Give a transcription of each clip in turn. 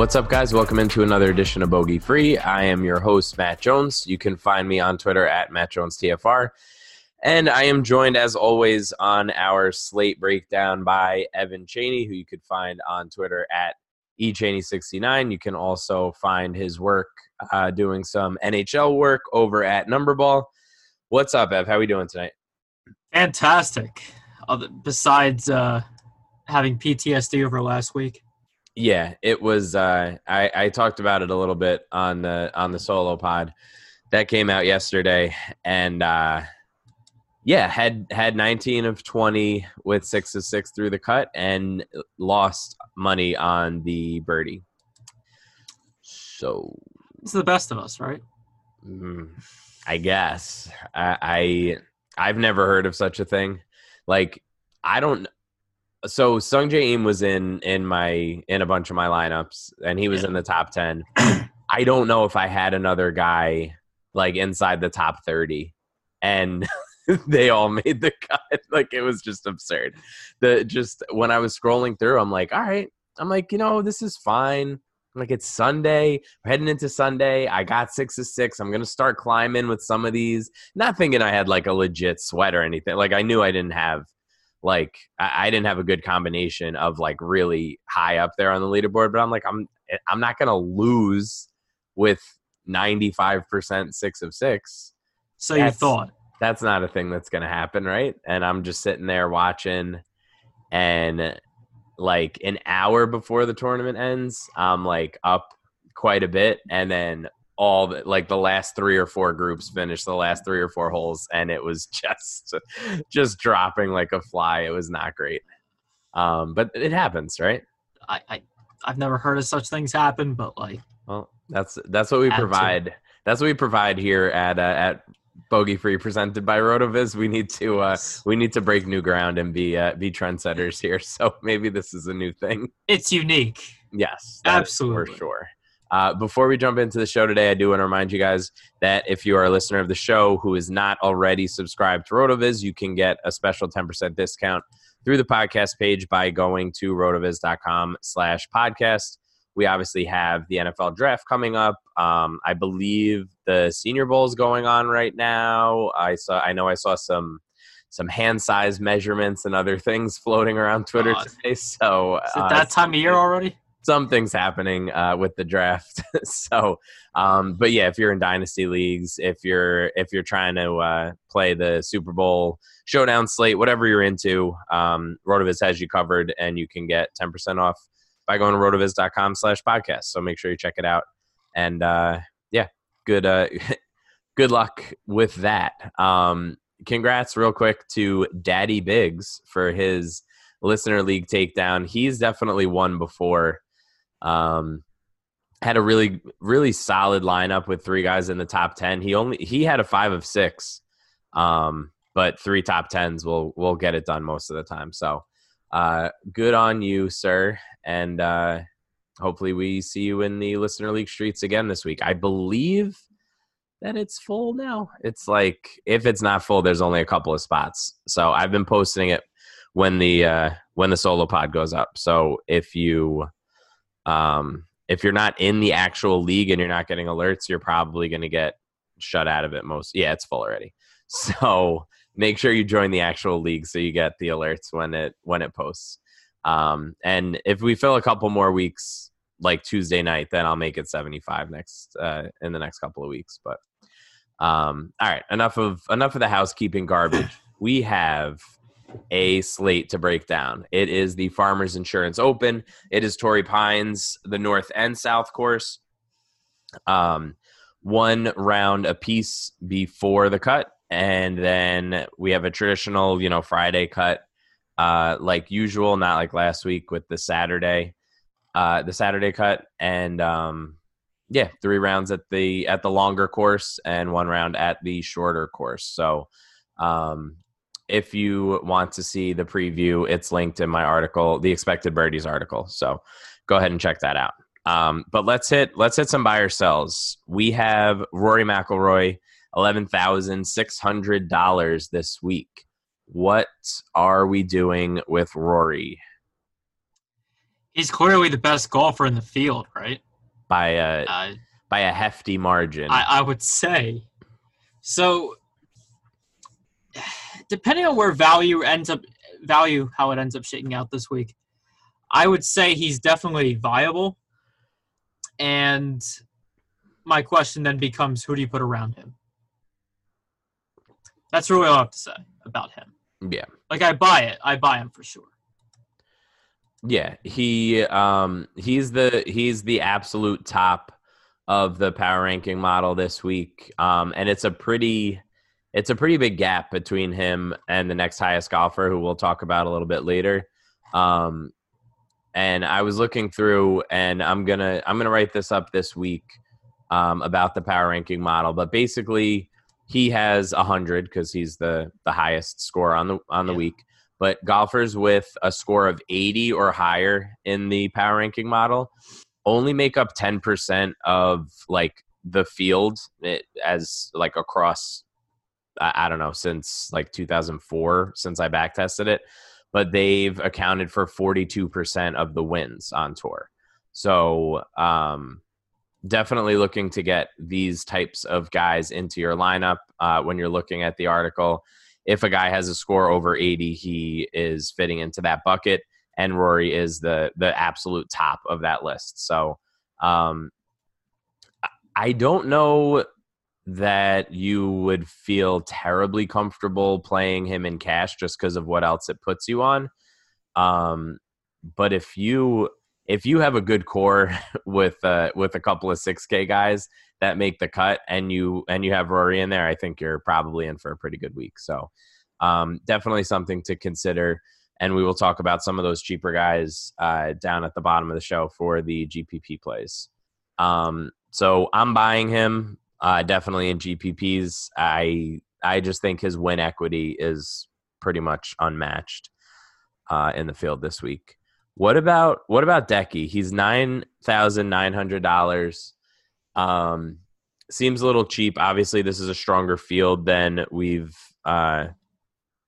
What's up, guys? Welcome into another edition of Bogey Free. I am your host, Matt Jones. You can find me on Twitter at Matt Jones TFR. And I am joined, as always, on our slate breakdown by Evan Cheney, who you could find on Twitter at eChaney69. You can also find his work uh, doing some NHL work over at Numberball. What's up, Ev? How are we doing tonight? Fantastic. Besides uh, having PTSD over last week. Yeah, it was. Uh, I, I talked about it a little bit on the on the solo pod that came out yesterday, and uh, yeah, had had 19 of 20 with six of six through the cut, and lost money on the birdie. So it's the best of us, right? Mm, I guess I, I I've never heard of such a thing. Like I don't so Sung Jae Im was in in my in a bunch of my lineups, and he was yeah. in the top ten. I don't know if I had another guy like inside the top thirty, and they all made the cut. Like it was just absurd. The just when I was scrolling through, I'm like, all right. I'm like, you know, this is fine. I'm like it's Sunday, We're heading into Sunday. I got six of six. I'm gonna start climbing with some of these. Not thinking I had like a legit sweat or anything. Like I knew I didn't have like I, I, didn't have a good combination of like really high up there on the leaderboard, but I'm like I'm eh, I'm not gonna lose with 95% six of six. So that's, you thought that's not a thing that's gonna happen, right? And I'm just sitting there watching, and like an hour before the tournament ends, I'm like up quite a bit, and then all the, like the last three or four groups finished the last three or four holes and it was just just dropping like a fly. It was not great. Um but it happens right? I, I i've never heard of such things happen but like well that's that's what we provide. That's what we provide here at uh, at bogey free presented by rotoviz. We need to uh we need to break new ground and be uh be trendsetters here. So maybe this is a new thing. It's unique. Yes absolutely for sure uh, before we jump into the show today, I do want to remind you guys that if you are a listener of the show who is not already subscribed to RotoViz, you can get a special 10% discount through the podcast page by going to rotoviz.com slash podcast. We obviously have the NFL draft coming up. Um, I believe the Senior Bowl is going on right now. I saw. I know I saw some some hand size measurements and other things floating around Twitter today. So uh, that time of year already? Something's happening uh, with the draft. so, um, but yeah, if you're in dynasty leagues, if you're if you're trying to uh, play the Super Bowl showdown slate, whatever you're into, um, Rotoviz has you covered, and you can get 10% off by going to rotoviz.com/slash podcast. So make sure you check it out. And uh, yeah, good uh, good luck with that. Um, congrats, real quick, to Daddy Biggs for his listener league takedown. He's definitely won before. Um, had a really really solid lineup with three guys in the top 10 he only he had a five of six um but three top tens will will get it done most of the time. So uh good on you sir. And uh hopefully we see you in the listener league streets again this week. I believe that it's full now. It's like if it's not full there's only a couple of spots. So i've been posting it when the uh when the solo pod goes up. So if you um if you're not in the actual league and you're not getting alerts, you're probably going to get shut out of it most. Yeah, it's full already. So make sure you join the actual league so you get the alerts when it when it posts. Um, and if we fill a couple more weeks, like Tuesday night, then I'll make it 75 next uh, in the next couple of weeks. But um, all right, enough of enough of the housekeeping garbage. We have a slate to break down. It is the Farmers Insurance Open. It is Torrey Pines, the North and South course. Um, one round a piece before the cut, and then we have a traditional, you know, Friday cut, uh, like usual, not like last week with the Saturday, uh, the Saturday cut, and um, yeah, three rounds at the at the longer course and one round at the shorter course. So um, if you want to see the preview, it's linked in my article, the expected birdies article. So go ahead and check that out. Um, but let's hit let's hit some buy or sells. We have Rory McIlroy, eleven thousand six hundred dollars this week. What are we doing with Rory? He's clearly the best golfer in the field, right? By a uh, by a hefty margin. I, I would say. So depending on where value ends up value how it ends up shaking out this week, I would say he's definitely viable. And my question then becomes who do you put around him? That's really all I have to say about him. Yeah. Like I buy it. I buy him for sure. Yeah, he um he's the he's the absolute top of the power ranking model this week. Um and it's a pretty it's a pretty big gap between him and the next highest golfer, who we'll talk about a little bit later. Um, and I was looking through, and I'm gonna I'm gonna write this up this week um, about the power ranking model. But basically, he has a hundred because he's the the highest score on the on the yeah. week. But golfers with a score of 80 or higher in the power ranking model only make up 10% of like the field it, as like across I, don't know since like 2004 since I back tested it, but they've accounted for 42% of the wins on tour. So um, definitely looking to get these types of guys into your lineup uh, when you're looking at the article. If a guy has a score over 80, he is fitting into that bucket, and Rory is the the absolute top of that list. So um, I don't know that you would feel terribly comfortable playing him in cash just because of what else it puts you on. Um, but if you if you have a good core with uh, with a couple of six K guys that make the cut and you and you have Rory in there, I think you're probably in for a pretty good week. So um, definitely something to consider. And we will talk about some of those cheaper guys uh, down at the bottom of the show for the GPP plays. Um, so I'm buying him uh, definitely in GPPs. I I just think his win equity is pretty much unmatched uh, in the field this week. What about what about Decky? He's nine thousand nine hundred dollars. Um, seems a little cheap. Obviously, this is a stronger field than we've uh,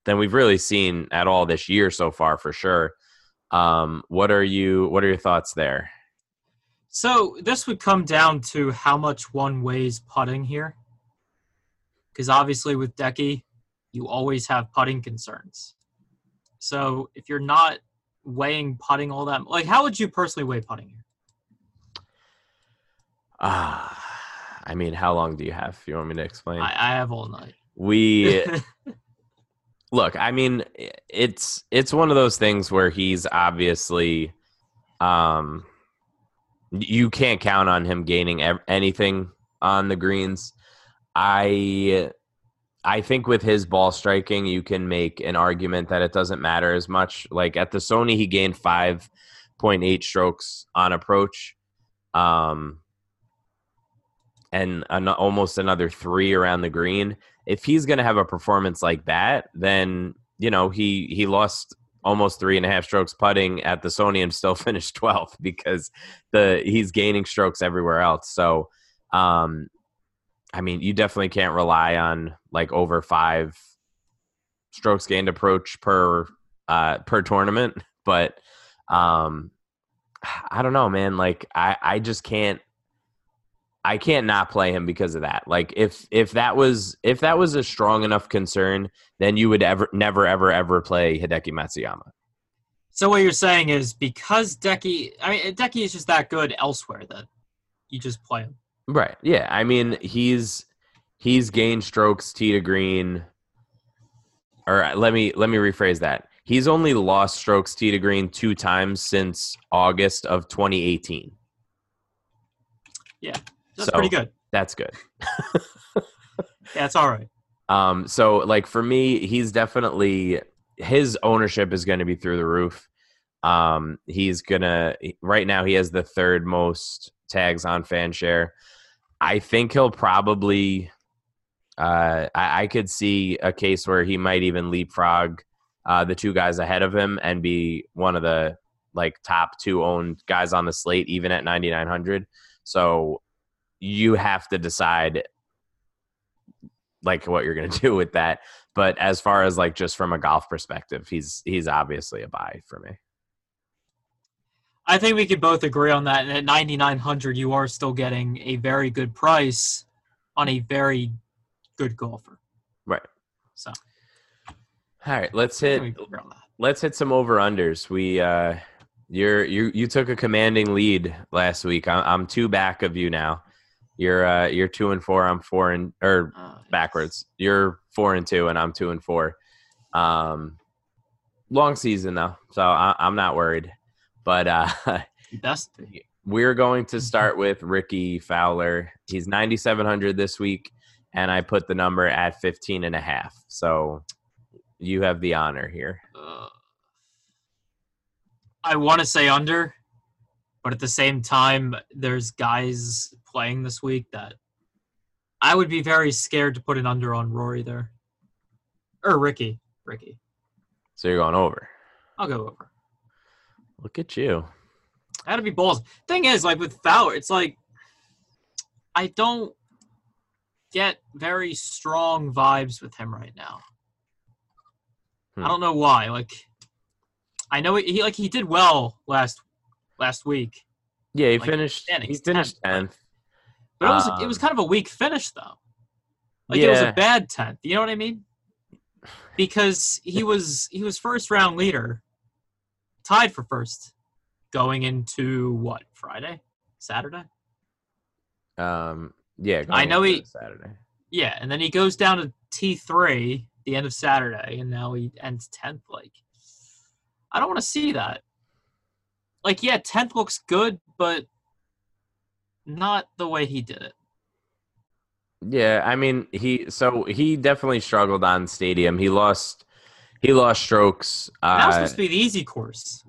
than we've really seen at all this year so far, for sure. Um, what are you? What are your thoughts there? So this would come down to how much one weighs putting here. Because obviously with Decky, you always have putting concerns. So if you're not weighing putting all that, like how would you personally weigh putting here? Ah, uh, I mean, how long do you have? You want me to explain? I, I have all night. We look. I mean, it's it's one of those things where he's obviously, um, you can't count on him gaining anything on the greens. I I think with his ball striking, you can make an argument that it doesn't matter as much. Like at the Sony, he gained 5.8 strokes on approach. Um, and an, almost another three around the green. If he's going to have a performance like that, then you know he he lost almost three and a half strokes putting at the Sony and still finished 12th because the he's gaining strokes everywhere else. So, um, I mean, you definitely can't rely on like over five strokes gained approach per uh, per tournament, but um, I don't know, man. Like I I just can't I can't not play him because of that. Like if if that was if that was a strong enough concern, then you would ever never ever ever play Hideki Matsuyama. So what you're saying is because Decky, I mean Decky is just that good elsewhere that you just play him. Right. Yeah. I mean he's he's gained strokes tee to green. Or let me let me rephrase that. He's only lost strokes tee to green two times since August of 2018. Yeah. That's so pretty good. That's good. that's all right. Um, so like for me, he's definitely his ownership is going to be through the roof. Um, he's gonna right now he has the third most tags on Fanshare. I think he'll probably. Uh, I, I could see a case where he might even leapfrog uh, the two guys ahead of him and be one of the like top two owned guys on the slate, even at 9,900. So you have to decide like what you're going to do with that. But as far as like just from a golf perspective, he's he's obviously a buy for me. I think we could both agree on that. And at 9900 you are still getting a very good price on a very good golfer. Right. So All right, let's hit let's hit some over unders. We uh you're you you took a commanding lead last week. I'm, I'm two back of you now. You're uh, you're two and four. I'm four and or oh, backwards. You're four and two, and I'm two and four. Um, long season though, so I, am not worried. But uh. We're going to start with Rickie Fowler. He's 9,700 this week, and I put the number at 15 and a half. So you have the honor here. Uh, I want to say under, but at the same time, there's guys playing this week that I would be very scared to put an under on Rory there. Or Rickie. Rickie. So you're going over. I'll go over. Look at you. To be balls. Thing is, like with Fowler, it's like I don't get very strong vibes with him right now. Hmm. I don't know why. Like I know he, he like he did well last last week. Yeah, he like, finished. He's finished tenth. But it was um, it was kind of a weak finish though. Like yeah. it was a bad tenth. You know what I mean? Because he was he was first round leader, tied for first, going into what Friday, Saturday. Um. Yeah. I know he Saturday. Yeah, and then he goes down to T three the end of Saturday, and now he ends tenth. Like, I don't want to see that like yeah, tenth looks good, but not the way he did it. Yeah, I mean he so he definitely struggled on stadium. He lost he lost strokes. Uh, that was supposed to be the easy course.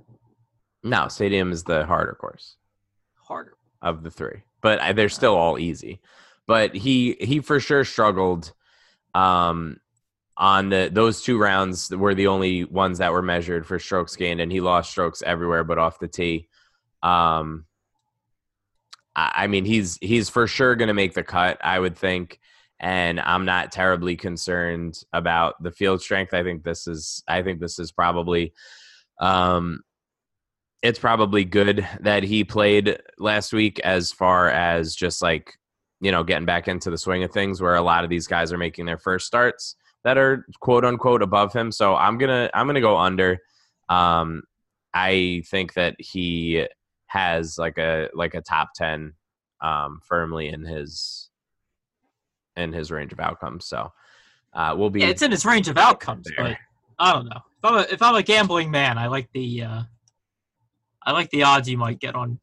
No, stadium is the harder course. Harder of the three, but they're still all easy. But he he for sure struggled. Um, on the those two rounds were the only ones that were measured for strokes gained, and he lost strokes everywhere but off the tee. Um, I, mean, he's he's for sure going to make the cut, I would think, and I'm not terribly concerned about the field strength. I think this is I think this is probably. Um, it's probably good that he played last week as far as just like you know getting back into the swing of things where a lot of these guys are making their first starts that are quote unquote above him. So I'm gonna I'm gonna go under. Um, I think that he has like a like a top ten um, firmly in his in his range of outcomes. So uh, we'll be. Yeah, it's in his range of outcomes, there. but I don't know. If I'm, a, if I'm a gambling man, I like the uh, I like the odds you might get on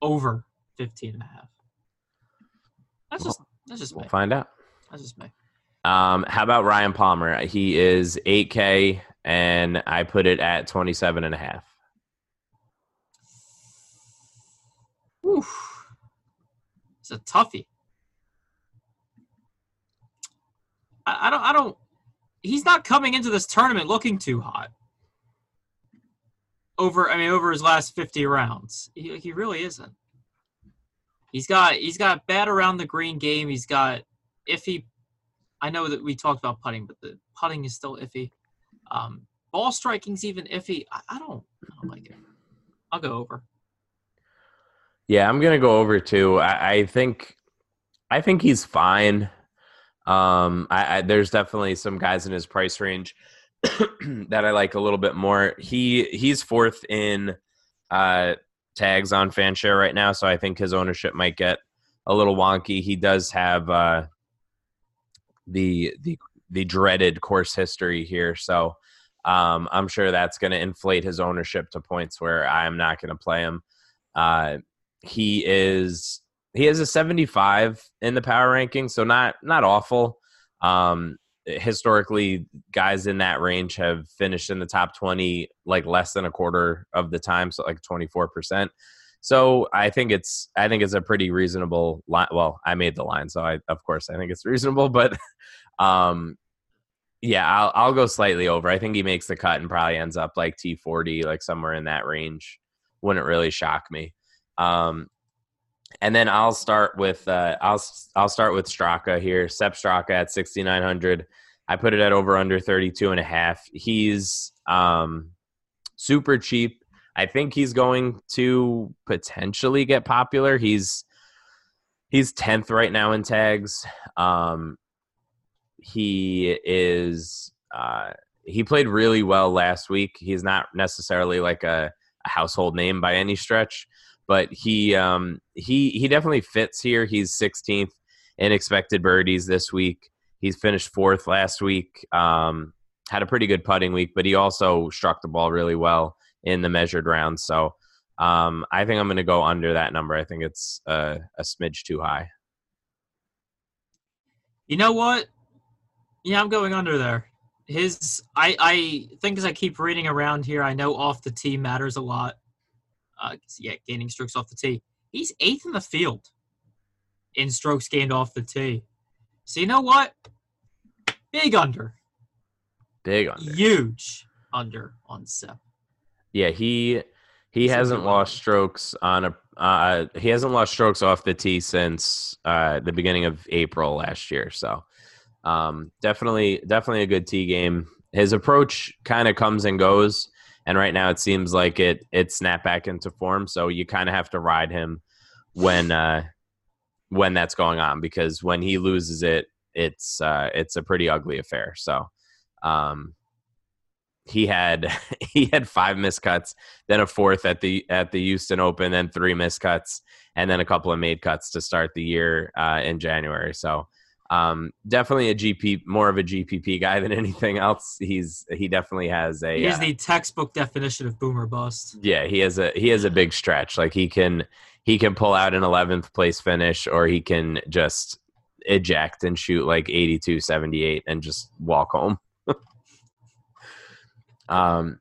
over 15 and a half. That's just that's just we'll me. find out. That's just me. Um, how about Ryan Palmer? He is 8K, and I put it at 27 and a half. Oof. It's a toughie. I, I don't. I don't. He's not coming into this tournament looking too hot. Over, I mean, over his last fifty rounds, he, he really isn't. He's got he's got bad around the green game. He's got iffy. I know that we talked about putting, but the putting is still iffy. Um, ball striking's even iffy. I, I don't. I don't like it. I'll go over. Yeah, I'm gonna go over too. I, I think, I think he's fine. Um, I, I, there's definitely some guys in his price range that I like a little bit more. He he's fourth in uh, tags on Fanshare right now, so I think his ownership might get a little wonky. He does have uh, the the the dreaded course history here, so um, I'm sure that's going to inflate his ownership to points where I'm not going to play him. Uh, he is he has a 75 in the power ranking, so not not awful. Um, historically, guys in that range have finished in the top 20 like less than a quarter of the time, so like 24 percent. So I think it's I think it's a pretty reasonable line. Well, I made the line, so I of course I think it's reasonable, but um, yeah, I'll I'll go slightly over. I think he makes the cut and probably ends up like T40, like somewhere in that range. Wouldn't really shock me. Um, and then I'll start with uh, I'll I'll start with Straka here. Sepp Straka at 6900. I put it at over under 32 and a half. He's um, super cheap. I think he's going to potentially get popular. He's he's 10th right now in tags. Um, he is uh, he played really well last week. He's not necessarily like a, a household name by any stretch, but he um, he he definitely fits here. He's 16th in expected birdies this week. He's finished fourth last week. Um, had a pretty good putting week, but he also struck the ball really well in the measured rounds. So um, I think I'm going to go under that number. I think it's a smidge too high. You know what? Yeah, I'm going under there. His, I, I think as I keep reading around here, I know off the tee matters a lot uh, yeah, gaining strokes off the tee. He's eighth in the field in strokes gained off the tee. So you know what? Big under. Big under. Huge under on Sepp. Yeah, he he hasn't lost strokes on a uh, he hasn't lost strokes off the tee since uh, the beginning of April last year. So um, definitely definitely a good tee game. His approach kind of comes and goes and right now it seems like it it snapped back into form. So you kind of have to ride him when uh, when that's going on because when he loses it, it's uh, it's a pretty ugly affair. So um, he had he had five miscuts, then a fourth at the at the Houston Open, then three miscuts, and then a couple of made cuts to start the year uh, in January. So um, definitely a GP, more of a GPP guy than anything else. He's he definitely has a. He's uh, the textbook definition of boomer bust. Yeah, he has a he has a big stretch. Like he can he can pull out an 11th place finish, or he can just eject and shoot like 82, 78 and just walk home. um.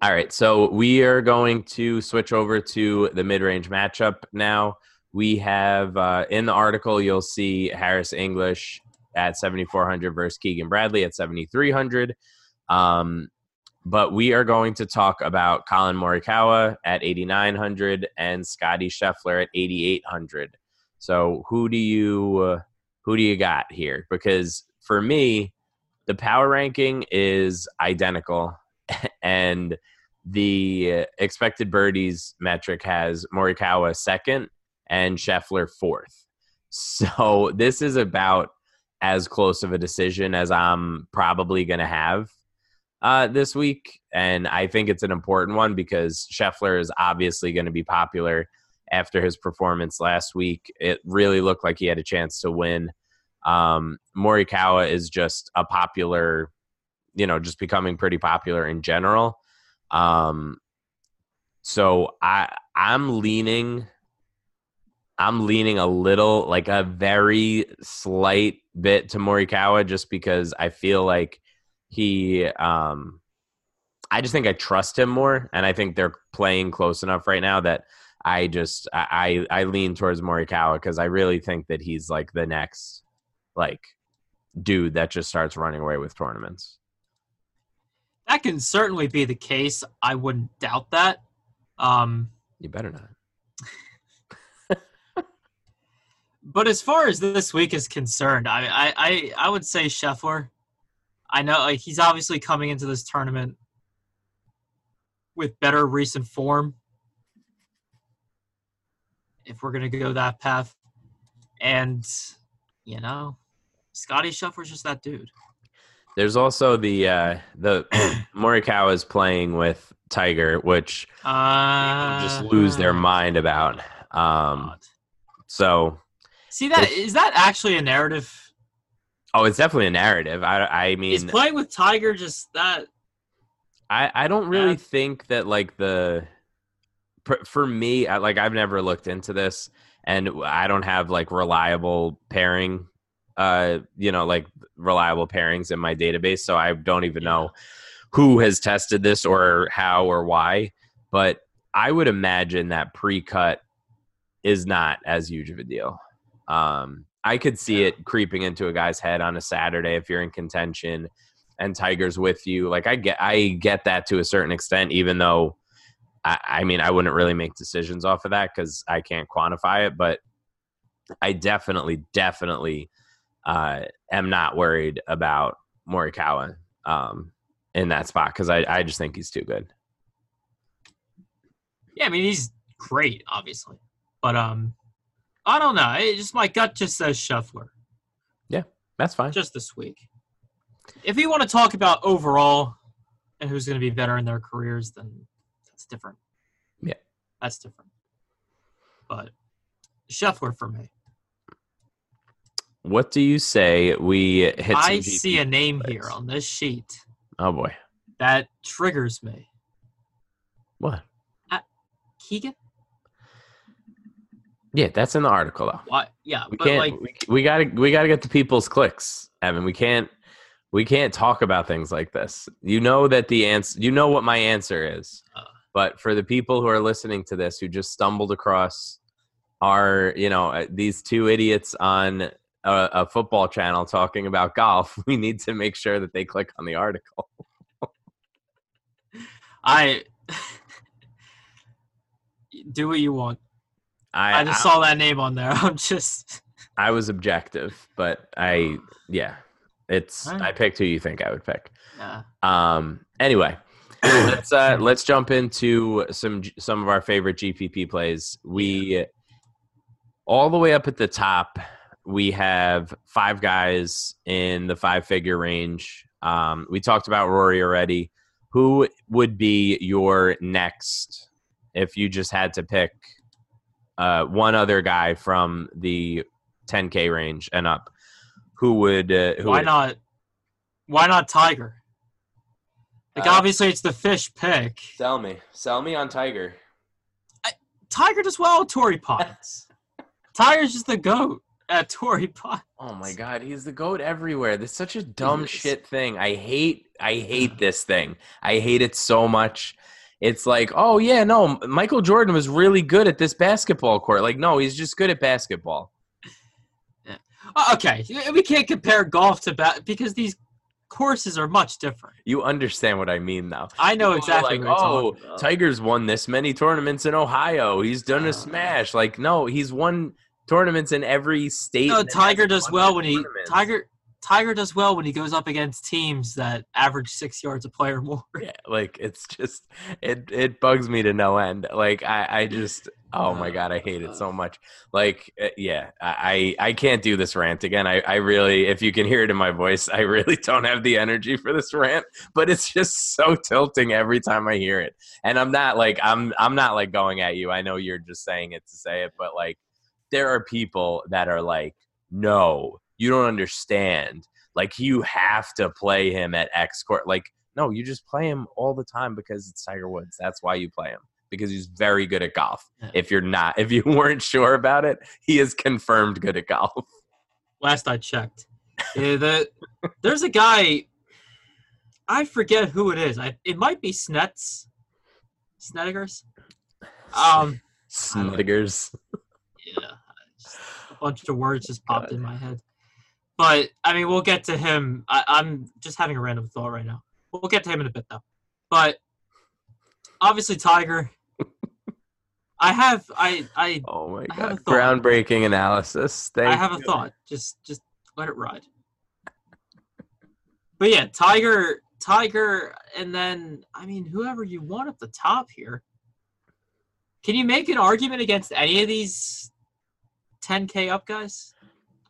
All right, so we are going to switch over to the mid-range matchup now we have uh, in the article you'll see Harris English at 7400 versus Keegan Bradley at 7300. Um, but we are going to talk about Collin Morikawa at 8900 and Scotty Scheffler at 8800. So who do you uh, who do you got here? Because for me, the power ranking is identical, and the expected birdies metric has Morikawa second and Scheffler fourth. So this is about as close of a decision as I'm probably going to have uh, this week. And I think it's an important one because Scheffler is obviously going to be popular after his performance last week. It really looked like he had a chance to win. Um, Morikawa is just a popular, you know, just becoming pretty popular in general. Um, so I I'm leaning I'm leaning a little, like a very slight bit to Morikawa, just because I feel like he. um I just think I trust him more, and I think they're playing close enough right now that I just I I lean towards Morikawa because I really think that he's like the next like dude that just starts running away with tournaments. That can certainly be the case. I wouldn't doubt that. Um, You better not. But as far as this week is concerned, I, I, I, I would say Scheffler. I know like he's obviously coming into this tournament with better recent form. If we're gonna go that path, and you know, Scotty Scheffler's just that dude. There's also the uh the Morikawa is playing with Tiger, which Uh, just lose their mind about. Um so See that It's- is that actually a narrative? oh it's definitely a narrative. I I mean Is playing with Tiger just that? I, I don't really think that like the for, for me I, like I've never looked into this and I don't have like reliable pairing uh you know like reliable pairings in my database so I don't even know who has tested this or how or why but I would imagine that pre-cut is not as huge of a deal um I could see it creeping into a guy's head on a Saturday if you're in contention and Tiger's with you. Like I get I get that to a certain extent, even though I, I mean I wouldn't really make decisions off of that because I can't quantify it, but I definitely, definitely uh, am not worried about Morikawa um, in that spot because I, I just think he's too good. Yeah, I mean he's great, obviously, but um, I don't know. It just my gut just says Scheffler Yeah, That's fine. just this week. If you want to talk about overall and who's going to be better in their careers, then that's different. Yeah. that's different. But Scheffler for me. What do you say we hit? I see a name plays? here on this sheet Oh boy, that triggers me. what? Uh, Keegan? Yeah, that's in the article though. Why? Yeah, We but can't. like, we, we gotta. We gotta get the people's clicks, Evan. We can't. We can't talk about things like this. You know that the answer. You know what my answer is. Uh. But for the people who are listening to this, who just stumbled across our, you know, uh, these two idiots on a, a football channel talking about golf, we need to make sure that they click on the article. I do what you want. I, I just saw that name on there. I'm just I was objective, but I, yeah, it's. Alright. I picked who you think I would pick. yeah. Um. Anyway, let's uh let's jump into some some of our favorite GPP plays. We all the way up at the top. We have five guys in the five figure range. Um, we talked about Rory already. Who would be your next if you just had to pick uh, one other guy from the 10k range and up? Who would? Uh, who Why would- not? Why not Tiger? Like Uh, obviously it's the fish pick. Sell me. Sell me on Tiger. Tiger does well tory Torrey Pines. Tiger's just the goat at Torrey Pines. Oh my god, he's the goat everywhere. This is such a dumb shit thing. I hate I hate this thing. I hate it so much. It's like, oh yeah, no, Michael Jordan was really good at this basketball court. Like, no, he's just good at basketball. Uh, Okay, we can't compare golf to bat because these courses are much different. You understand what I mean now. I know People exactly like, what you're oh, talking about. Tiger's won this many tournaments in Ohio. He's done Uh. a smash. Like, no, he's won tournaments in every state. No, Tiger does well when he. Tiger Tiger does well when he goes up against teams that average six yards a player more. yeah like it's just it it bugs me to no end. Like i i just oh my god i hate it so much. Like uh, yeah i i can't do this rant again. I i really if you can hear it in my voice i really don't have the energy for this rant but it's just so tilting every time i hear it. And i'm not like i'm i'm not like going at you. I know you're just saying it to say it but like there are people that are like no you don't understand like you have to play him at x court like no, you just play him all the time because it's Tiger Woods. That's why you play him. because he's very good at golf. If you're not, if you weren't sure about it, he is confirmed good at golf. Last I checked, Yeah, the there's a guy. I forget who it is. I it might be Snets, Snedigers. Um, Sniggers. yeah, just a bunch of words just popped in my head. But I mean, we'll get to him. I, I'm just having a random thought right now. We'll get to him in a bit though. But obviously, Tiger. I have I I Oh my I have god! Groundbreaking analysis. Thank I have a thought. Just just let it ride. But yeah, Tiger, Tiger, and then I mean whoever you want at the top here. Can you make an argument against any of these 10k up guys?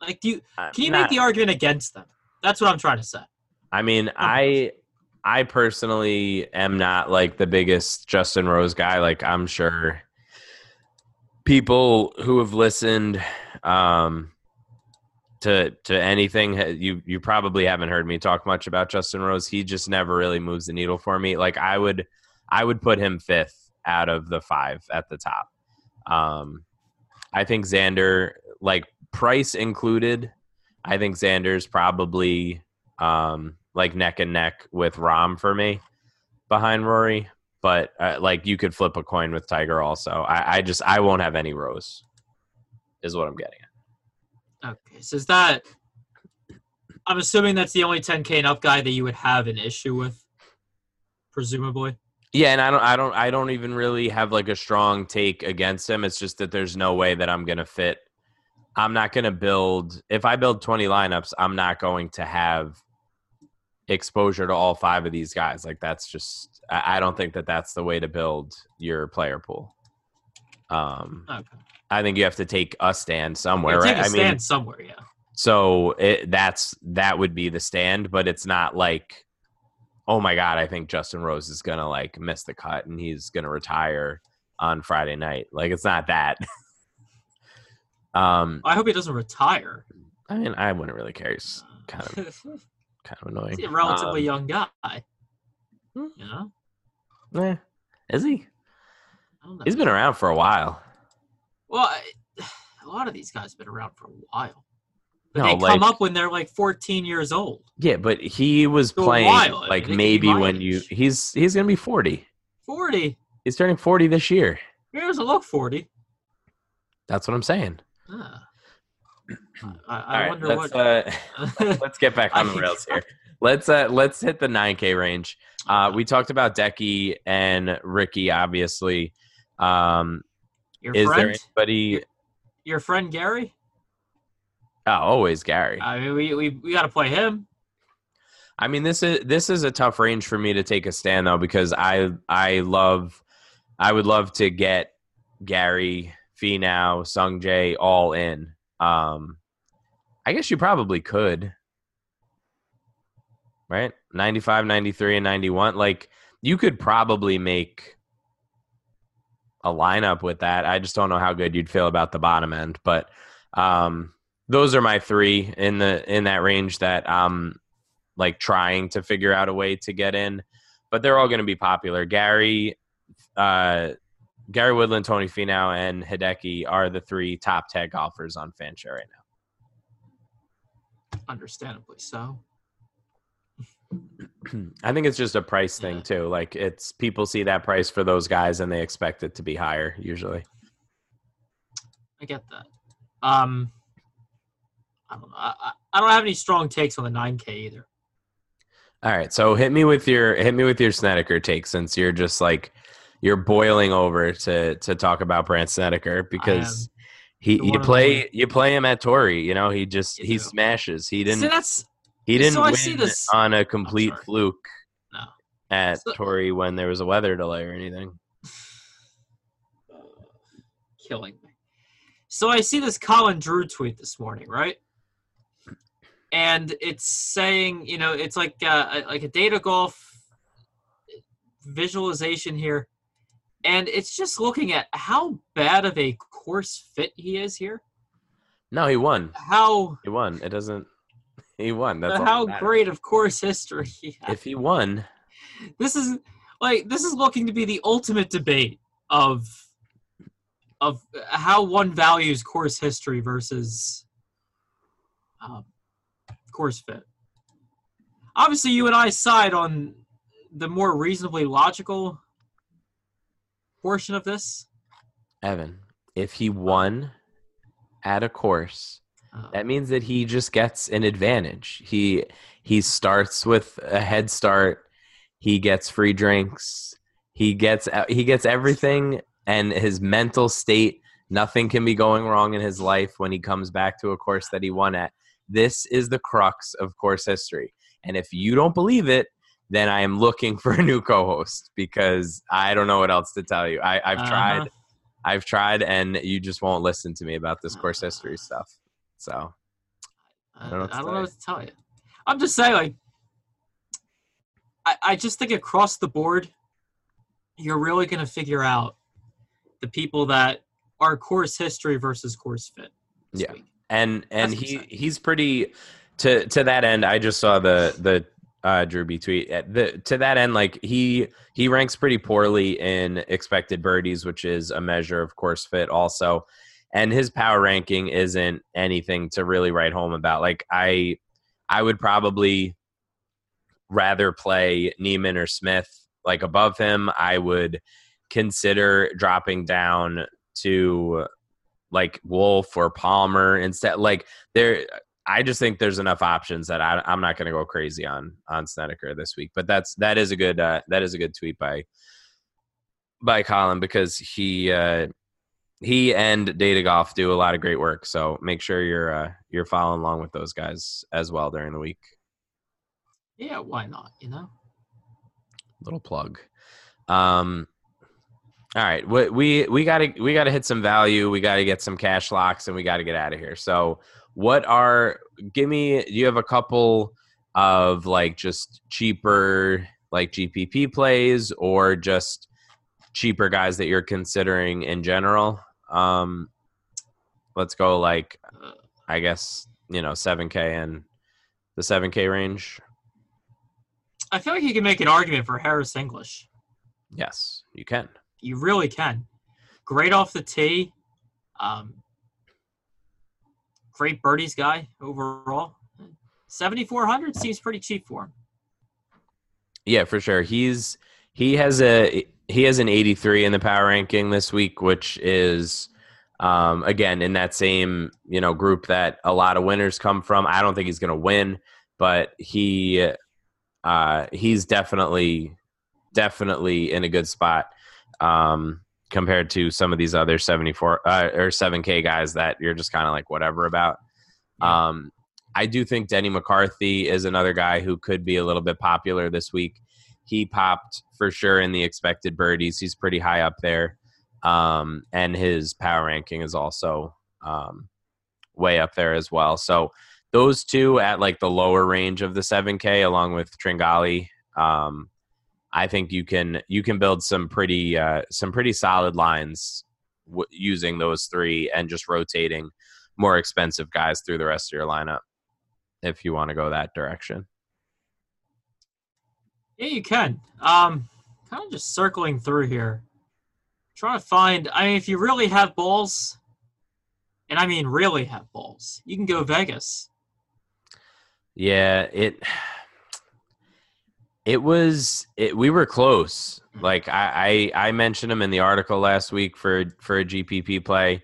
Like, do you can you not- make the argument against them? That's what I'm trying to say. I mean, I I personally am not like the biggest Justin Rose guy. Like I'm sure people who have listened um to to anything you you probably haven't heard me talk much about Justin Rose. He just never really moves the needle for me. Like I would I would put him 5th out of the 5 at the top. Um I think Xander like price included, I think Xander's probably um, like neck and neck with Rahm for me behind Rory. But uh, like you could flip a coin with Tiger also. I, I just I won't have any Rose, is what I'm getting at. Okay, so is that? I'm assuming that's the only 10k and up guy that you would have an issue with, presumably. Yeah, and I don't I don't I don't even really have like a strong take against him. It's just that there's no way that I'm gonna fit. I'm not gonna build if I build 20 lineups, I'm not going to have exposure to all five of these guys. Like that's just I don't think that that's the way to build your player pool. Um, Okay, I think you have to take a stand somewhere, Yeah, right? take a I stand mean, somewhere. Yeah. so it, that's that would be the stand, but it's not like, oh my god, I think Justin Rose is gonna like miss the cut and he's gonna retire on Friday night. Like it's not that. um, I hope he doesn't retire. I mean, I wouldn't really care. He's kind of kind of annoying. He's a relatively Um, young guy. hmm. You know, eh, is he? I don't know. He's been around for a while. Well, I, a lot of these guys have been around for a while. But No, they come like- up when they're like 14 years old. Yeah, but he was a playing while, like maybe when you he's he's gonna be forty. 40. He's turning forty this year. He doesn't look 40. That's what I'm saying. Ah. I, I right, wonder let's what. uh, let's get back on the rails here. Let's uh let's hit the 9K range. Uh, we talked about Decky and Rickie, obviously. Um, your is friend, there anybody? your friend Gary. Oh, always Gary. I mean, we we, we got to play him. I mean, this is this is a tough range for me to take a stand though because I I love I would love to get Gary, Finau, Sung Jae all in. Um, I guess you probably could, right? 95, 93, and 91. Like you could probably make a lineup with that. I just don't know how good you'd feel about the bottom end, but um, those are my three in the in that range that I'm like trying to figure out a way to get in, but they're all going to be popular. Gary, uh, Gary Woodland, Tony Finau, and Hideki are the three top ten golfers on Fanshare right now. Understandably so. I think it's just a price thing Yeah. too. Like it's people see that price for those guys and they expect it to be higher usually. I get that. Um, I don't know. I, I, I don't have any strong takes on the 9K either. All right, so hit me with your hit me with your Snedeker take since you're just like you're boiling over to to talk about Brandt Snedeker because he you play you play him at Torrey, you know, he just he smashes. He didn't that's he didn't so I win see this- on a complete fluke no. at So- Torrey when there was a weather delay or anything. killing me. So I see this Colin Drew tweet this morning, right? And it's saying, you know, it's like uh, like a data golf visualization here, and it's just looking at how bad of a course fit he is here. No, he won. How He won. It doesn't he won. That's how that great of course history he. If he won, this is like this is looking to be the ultimate debate of of how one values course history versus um, course fit. Obviously, you and I side on the more reasonably logical portion of this. Evan, if he won at a course, Uh, that means that he just gets an advantage. He he starts with a head start. He gets free drinks. He gets he gets everything and his mental state nothing can be going wrong in his life when he comes back to a course that he won at. This is the crux of course history. And if you don't believe it, then I am looking for a new co-host because I don't know what else to tell you. I, I've Uh-huh. tried I've tried and you just won't listen to me about this course history stuff. So I don't know what to I don't tell know you. what to tell you. I'm just saying, like, I, I just think across the board, you're really going to figure out the people that are course history versus course fit. Yeah. week. and and That's he he's pretty to to that end i just saw the the uh drew b tweet Uh, the to that end like he he ranks pretty poorly in expected birdies which is a measure of course fit also. And his power ranking isn't anything to really write home about. Like i i would probably rather play Niemann or Smith like above him. I would consider dropping down to like Wolff or Palmer instead. Like there, I just think there's enough options that I, I'm not going to go crazy on on Snedeker this week. But that's that is a good uh, that is a good tweet by by Colin because he uh, he and Data Golf do a lot of great work. So make sure you're uh, you're following along with those guys as well during the week. Yeah, why not? You know, little plug. Um, all right, we we we got to we got to hit some value. We got to get some cash locks, and we got to get out of here. So, what are? Give me. Do you have a couple of like just cheaper like GPP plays, or just cheaper guys that you're considering in general. Um, let's go like I guess you know seven K and the seven K range. I feel like you can make an argument for Harris English. Yes, you can. You really can. Great off the tee. Um, great birdies guy overall. 7,400 seems pretty cheap for him. Yeah, for sure. He's he has a he has an 83 in the power ranking this week, which is um, again in that same you know group that a lot of winners come from. I don't think he's going to win, but he uh, he's definitely definitely in a good spot um, compared to some of these other 74 uh, or 7K guys that you're just kind of like whatever about. Yeah. Um, I do think Denny McCarthy is another guy who could be a little bit popular this week. He popped for sure in the expected birdies. He's pretty high up there. Um, and his power ranking is also um, way up there as well. So those two at like the lower range of the 7K, along with Tringale, um, I think you can you can build some pretty uh, some pretty solid lines w- using those three and just rotating more expensive guys through the rest of your lineup if you want to go that direction. Yeah, you can. Um, kind of just circling through here, trying to find. I mean, if you really have balls, and I mean really have balls, you can go Vegas. Yeah, it it was it, we were close. Like I, I I mentioned him in the article last week for for a GPP play,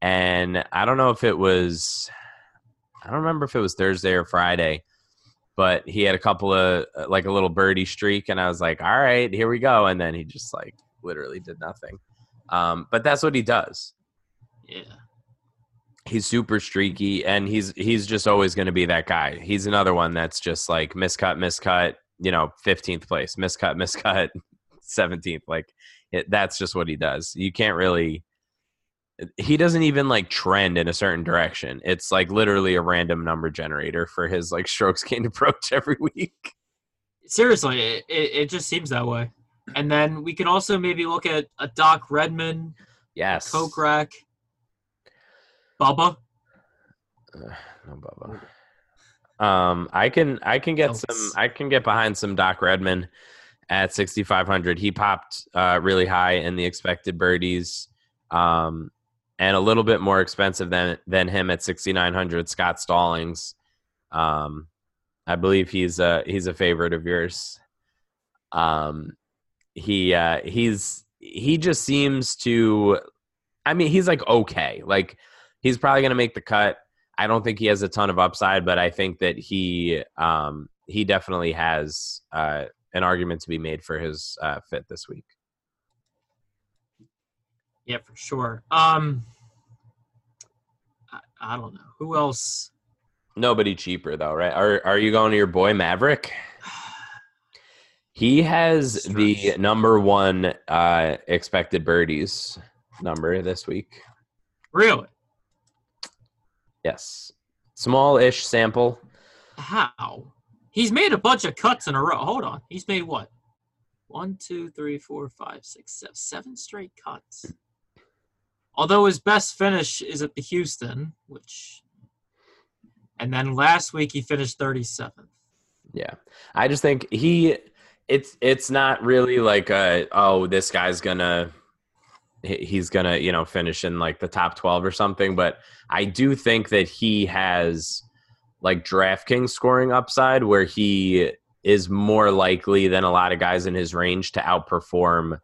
and I don't know if it was I don't remember if it was Thursday or Friday, but he had a couple of like a little birdie streak, and I was like, all right, here we go, and then he just like literally did nothing. Um, but that's what he does. Yeah. he's super streaky and he's he's just always going to be that guy he's another one that's just like miscut miscut you know 15th place miscut miscut 17th like it, that's just what he does you can't really he doesn't even like trend in a certain direction it's like literally a random number generator for his like strokes gained approach every week Seriously, it, it, just seems that way. And then we can also maybe look at a Doc Redman, yes Kokrak, Bubba. Uh, no Bubba. Um, I can I can get some I can get behind some Doc Redman. at 6,500. He popped uh, really high in the expected birdies, um, and a little bit more expensive than than him at 6,900. Scott Stallings, um, I believe he's a he's a favorite of yours. Um, he uh, he's he just seems to. I mean, he's like okay, like he's probably going to make the cut. I don't think he has a ton of upside, but I think that he um, he definitely has uh, an argument to be made for his uh, fit this week. Yeah, for sure. Um, I, I don't know who else. Nobody cheaper though, right? Are Are you going to your boy Maverick? He has the number one uh, expected birdies number this week. Really? Yes. Small-ish sample. How? He's made a bunch of cuts in a row. Hold on. He's made what? One, two, three, four, five, six, seven, seven straight cuts. Although his best finish is at the Houston, which, and then last week he finished 37th. Yeah, I just think he, it's it's not really like a oh this guy's gonna he's gonna you know finish in like the top 12 or something but i do think that he has like draftkings scoring upside where he is more likely than a lot of guys in his range to outperform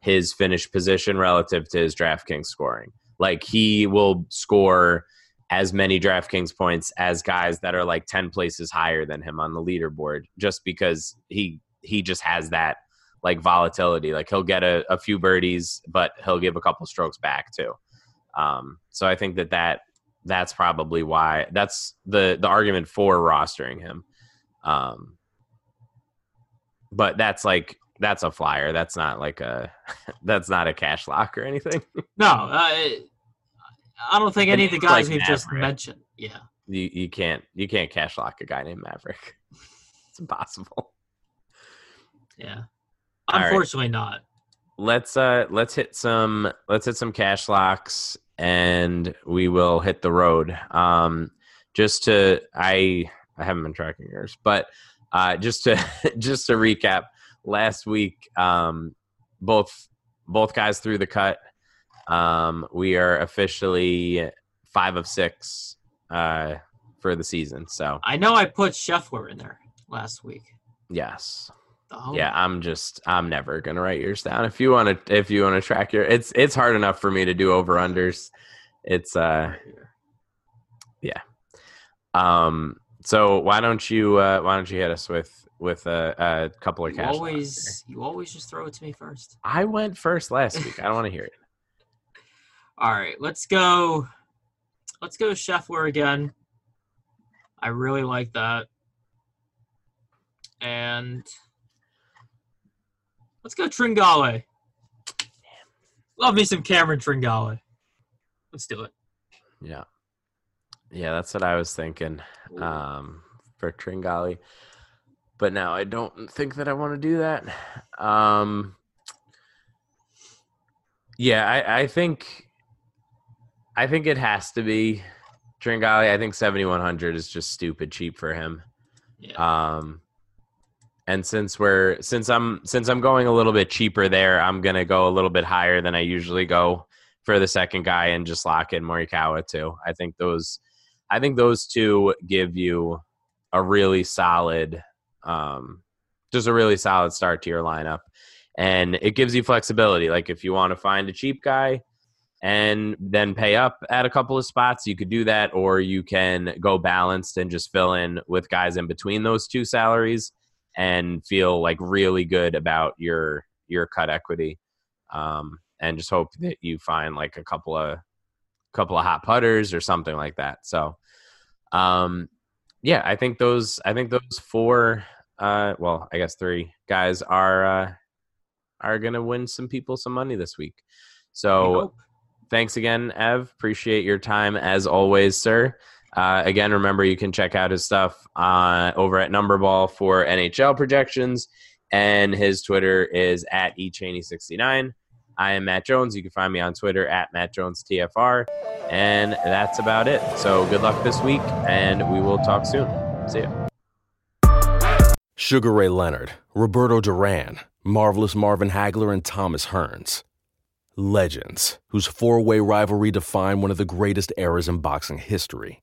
his finish position relative to his draftkings scoring. Like he will score as many draftkings points as guys that are like 10 places higher than him on the leaderboard just because he he just has that like volatility. Like he'll get a, a few birdies, but he'll give a couple strokes back too. Um, so I think that that that's probably why that's the the argument for rostering him. Um, but that's like that's a flyer. That's not like a that's not a cash lock or anything. No, uh, I don't think any of the guys like we've just mentioned. Yeah, you you can't you can't cash lock a guy named Maverick. It's impossible. Yeah. Unfortunately, right. not. Let's uh let's hit some let's hit some cash locks and we will hit the road. Um, just to I I haven't been tracking yours, but uh, just to just to recap, last week um, both both guys threw the cut. Um, we are officially five of six uh, for the season. So I know I put Scheffler in there last week. Yes. Oh. Yeah, I'm just I'm never gonna write yours down. If you want to, if you want to track your, it's it's hard enough for me to do over unders. It's uh, yeah. Um. So why don't you uh why don't you hit us with with a, a couple of you cash? Always you always just throw it to me first. I went first last week. I don't want to hear it. All right, let's go. Let's go Scheffler again. I really like that. And Let's go Tringale. Love me some Cameron Tringale. Let's do it. Yeah. Yeah, that's what I was thinking um, for Tringale. But now I don't think that I want to do that. Um, yeah, I, I think I think it has to be Tringale. I think 7100 is just stupid cheap for him. Yeah. Um, and since we're since i'm since i'm going a little bit cheaper there i'm going to go a little bit higher than i usually go for the second guy and just lock in morikawa too. I think those i think those two give you a really solid um just a really solid start to your lineup. And it gives you flexibility. Like if you want to find a cheap guy and then pay up at a couple of spots you could do that or you can go balanced and just fill in with guys in between those two salaries and feel like really good about your your cut equity um, and just hope that you find like a couple of couple of hot putters or something like that. So um, yeah i think those i think those four uh, well i guess three guys are uh, are gonna win some people some money this week. So thanks again ev. Appreciate your time as always sir uh, again, remember you can check out his stuff uh, over at Numberball for NHL projections, and his Twitter is at echaney69. I am Matt Jones. You can find me on Twitter at Matt Jones TFR, and that's about it. So good luck this week, and we will talk soon. See you. Sugar Ray Leonard, Roberto Duran, Marvelous Marvin Hagler, and Thomas Hearns. Legends, whose four way rivalry defined one of the greatest eras in boxing history.